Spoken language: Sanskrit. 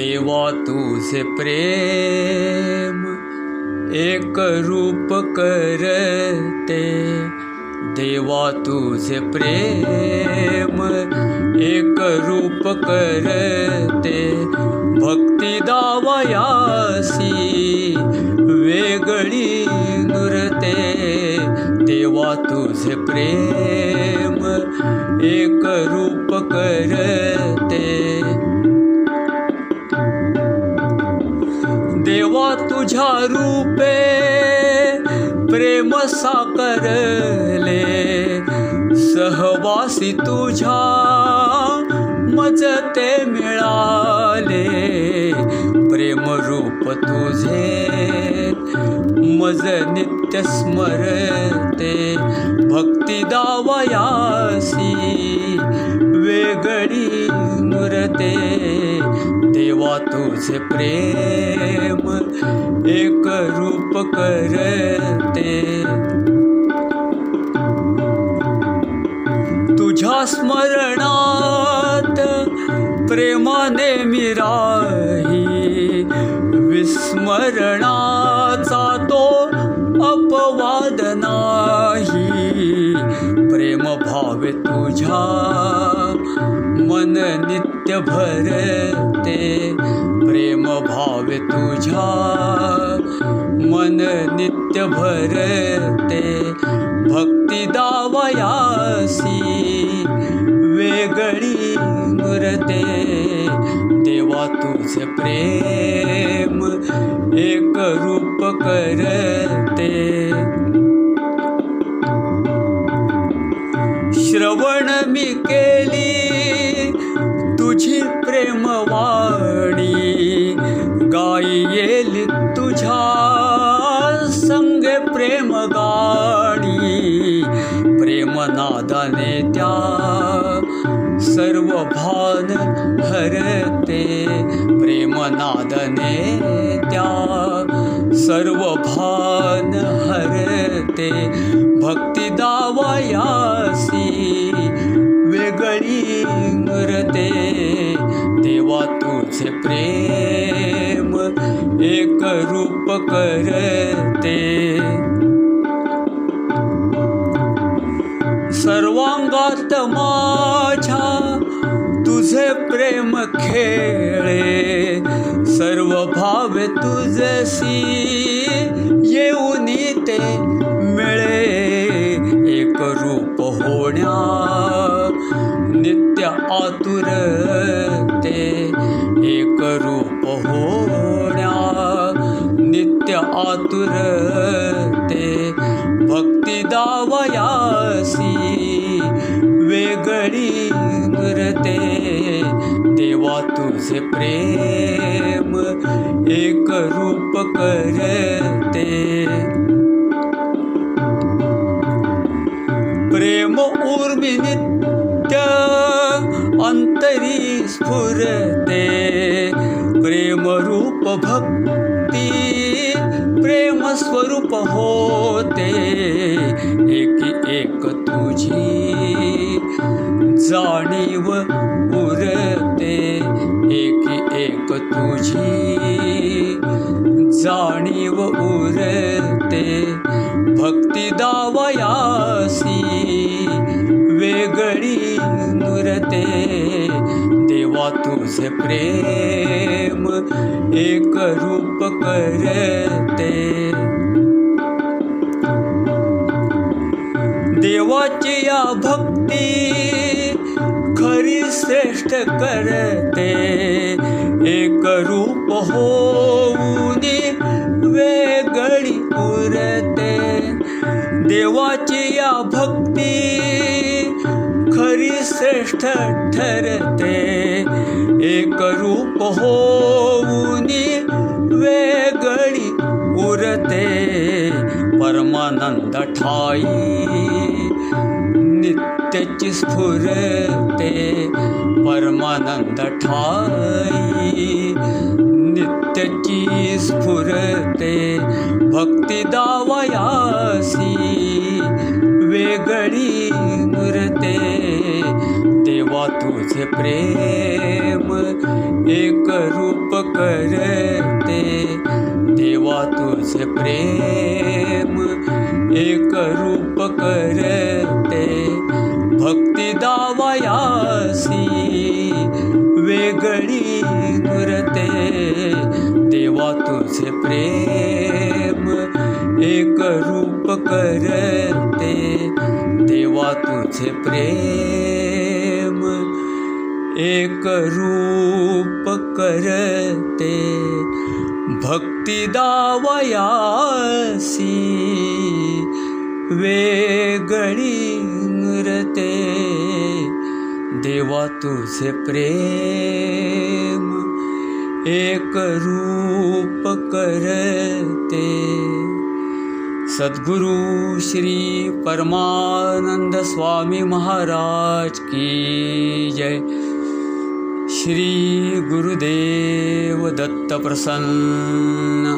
देवा तुझे प्रेम एक रूप करते। देवा तुझे प्रेम एक रूप करते। भक्ती दावयासी वेगळी नुरते देवा तुझे प्रेम एक रूप करते देवा तुझ्या रूपे प्रेम साकरले सहवासी तुझ्या मजते मिळाले। रूप तुझे मज नित्य स्मरते। भक्ती दावयासी वेगळी मुरते देवा तुझे प्रेम एक रूप करते। तुझ्या स्मरणात प्रेमाने मिराही। विस्मरणाचा तो अपवाद नाही। प्रेम भावे तुझ्या मन नित्य भरते प्रेम भावे तुझ्या मन नित्य भरते भक्ती दावयासी वेगळी मुरते। देवा तुझे प्रेम एक रूप करते। श्रवण मी केली तुझी प्रेमवाणी गाई येली तुझ्या संग प्रेम गाणी प्रेमनादाने त्या सर्व भान हरते प्रेमनादने त्या सर्व भान हरते भक्ती मुरते देवा तुझे प्रेम, एक रूप करते। सर्वांगात माझ्या तुझे प्रेम खेळे। सर्व भाव तुझसी येऊनी ते मिळे। एक रूप होण्या नित्य आतुरते एक रूप होण्या नित्य आतुरते। भक्ती दावयासी वेगळी मुरते देवा तुझे प्रेम एक रूप करते। प्रेम उर्मी नित्य अंतरी स्फुरते प्रेम रूप भक्ती प्रेम स्वरूप होते एक एक तुझी जाणीव उरते एक एक तुझी जाणीव उरते। भक्ती दावयासी वेगळी नुरते तुझे प्रेम एक रूप करते। देवाची या भक्ती खरी श्रेष्ठ करते। एक रूप होऊन वेगळी उरते। देवाची या भक्ती खरी श्रेष्ठ ठरते। एक रूप होऊन वेगळी उरते। परमानंद ठाई नित्यची स्फुरते परमानंद ठाई नित्यची स्फुरते भक्ती प्रेम एक रूप करते देवा तुझे प्रेम एक रूप करते। भक्ती दावयासी वेगळी नुरते देवा तुझे प्रेम एक रूप करते देवा तुझे प्रेम एक रूप करते भक्ती दावयासी वेगळी नृते देवा तुझे एक रूप करते सद्गुरु श्री परमानंद स्वामी महाराज की जय श्री गुरुदेव दत्त प्रसन्न